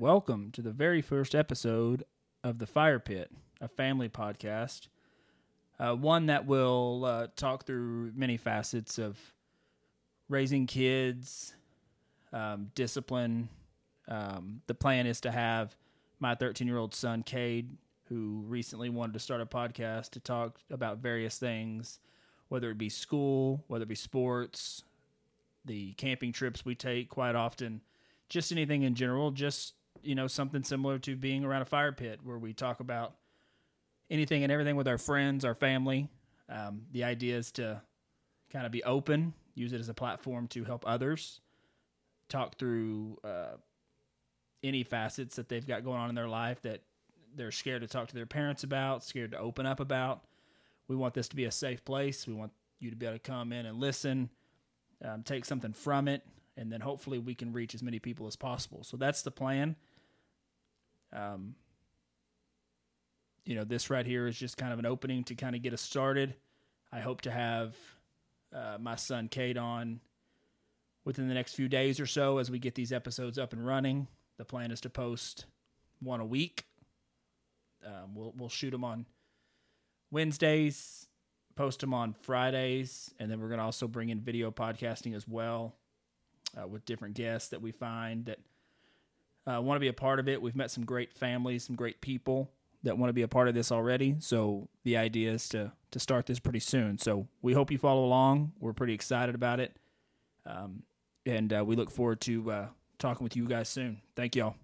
welcome to the very first episode of The Fire Pit, a family podcast. Uh, one that will uh, talk through many facets of raising kids, um, discipline. Um, the plan is to have my 13 year old son, Cade, who recently wanted to start a podcast to talk about various things, whether it be school, whether it be sports, the camping trips we take quite often, just anything in general, just, you know, something similar to being around a fire pit where we talk about anything and everything with our friends, our family. Um, the idea is to kind of be open, use it as a platform to help others, talk through uh, any facets that they've got going on in their life that they're scared to talk to their parents about, scared to open up about. We want this to be a safe place. We want you to be able to come in and listen, um, take something from it, and then hopefully we can reach as many people as possible. So that's the plan. Um, you know, this right here is just kind of an opening to kind of get us started. I hope to have uh, my son Cade on within the next few days or so as we get these episodes up and running. The plan is to post one a week. Um, we'll we'll shoot them on Wednesdays, post them on Fridays, and then we're gonna also bring in video podcasting as well uh, with different guests that we find that uh, want to be a part of it. We've met some great families, some great people that want to be a part of this already. So the idea is to to start this pretty soon. So we hope you follow along. We're pretty excited about it, um, and uh, we look forward to uh, talking with you guys soon. Thank y'all.